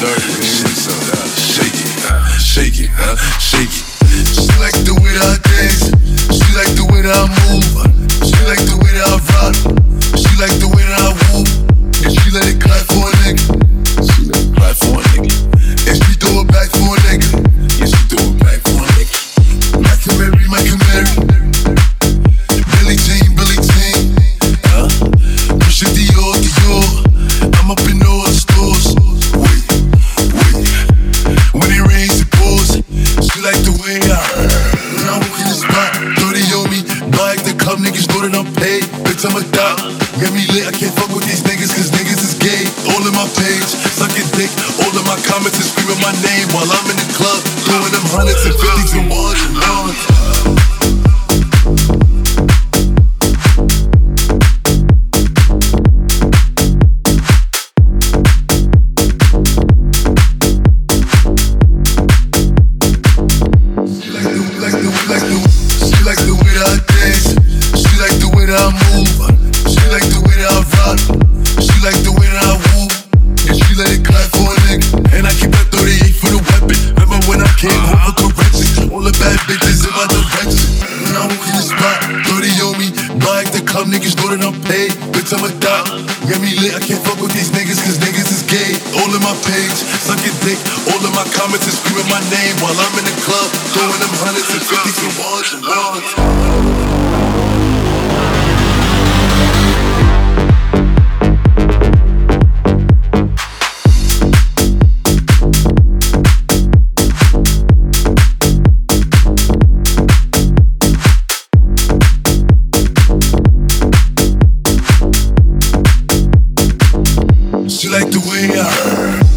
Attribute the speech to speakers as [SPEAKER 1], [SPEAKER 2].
[SPEAKER 1] dirty. lit. I can't fuck with these niggas cause niggas is gay. All in my page, sucking dick. All in my comments and screaming my name while I'm in the club. Doing them hundreds and fifties and ones. club niggas know that I'm paid. Bitch, I'm a dot. Get me lit, I can't fuck with these niggas, cause niggas is gay. All in my page, sucking dick. All in my comments and screaming my name while I'm in the club. Throwing them hundreds and fifties and ones and ones. You like the way I.